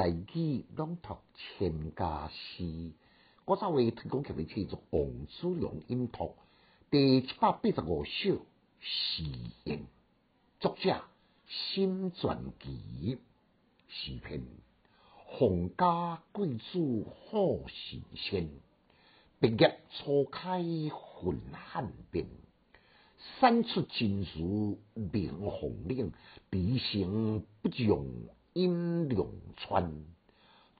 大义朗读千家诗，我稍微提供给你制作王子良音读第七百八十五首诗言，作者新传奇，诗篇皇家贵族好神仙，毕业初开混汉兵，散出金书明红岭，离城不用。阴凉川，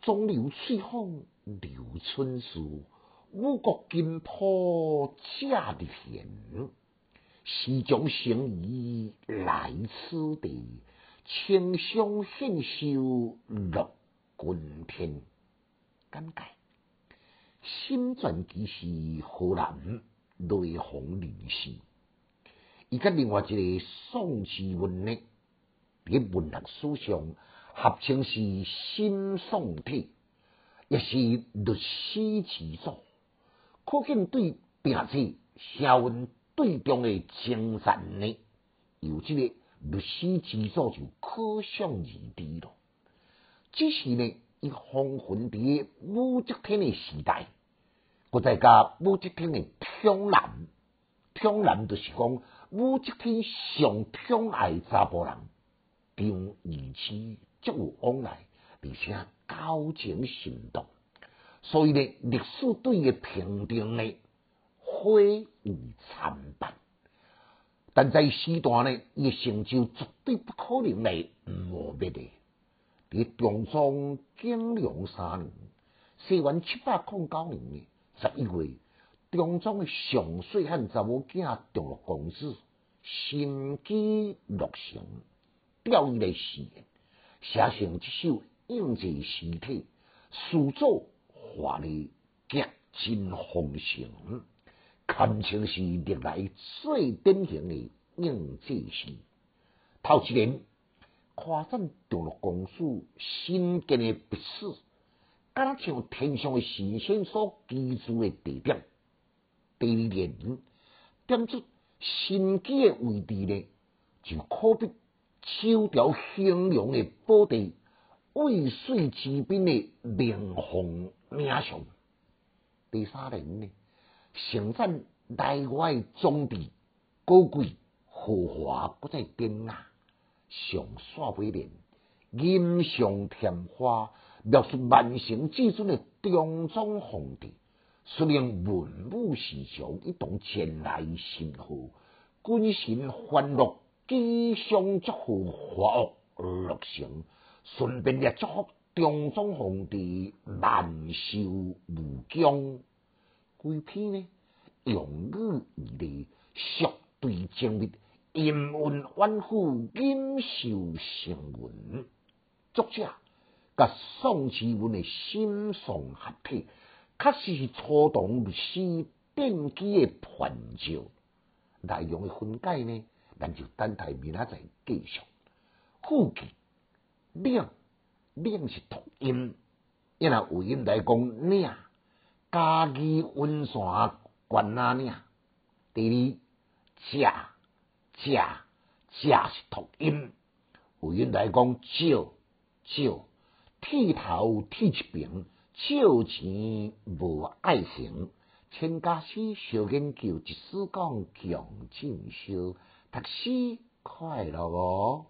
中流翠峰流春树，五国金铺价日闲。时将成仪来此地，清香献秀乐君天。简介：新传奇是河南雷锋人士，伊甲另外一个宋之文呢，伫文学史上。合称是新宋体，也是律师之作，可见对并且社会对中的精神呢，有这个律师之作就可想而知咯。只是呢，伊封存伫武则天的时代，搁再加武则天的宠男，宠男就是讲武则天上宠爱查甫人，并以此。足有往来，而且交情深重，所以呢，历史对伊评定呢，毁誉参半。但在时段呢，伊成就绝对不可能来磨灭的。伫中宗景良三年，西元七百零九年呢十一月，中宗上岁汉查某囝中了公子，心机落成，吊伊来死。写成一首应节诗体，书作华丽极尽丰盛，堪称是历来最典型的应节诗。头一年夸赞中了公主新建的别墅，敢像天上的神仙所居住的地点。第二年点出新基的位置呢，就可比。秋条兴隆的宝地，渭水之滨的名峰名胜。第三年呢，盛赞内外宗地高贵豪华，不再典雅。上煞尾联，吟上添花，描述万圣至尊的中宗皇帝，率领文武士将一同前来信贺，君臣欢乐。吉祥祝福华屋乐成，顺便也祝福中宗皇帝万寿无疆。规篇呢用语以例，绝对精密，音韵婉复，锦绣成文。作者甲宋词文的心宋合体，确实是初动历史奠基的传照。内容的分解呢？咱就等待明仔载继续。副句，岭岭是读音，因为有音来讲岭，嘉义温泉关那岭。第二，食食食是读音，有音来讲少少，剃头剃一柄，少钱无爱情。千家诗小研究，一史讲强进修。读书快乐哦！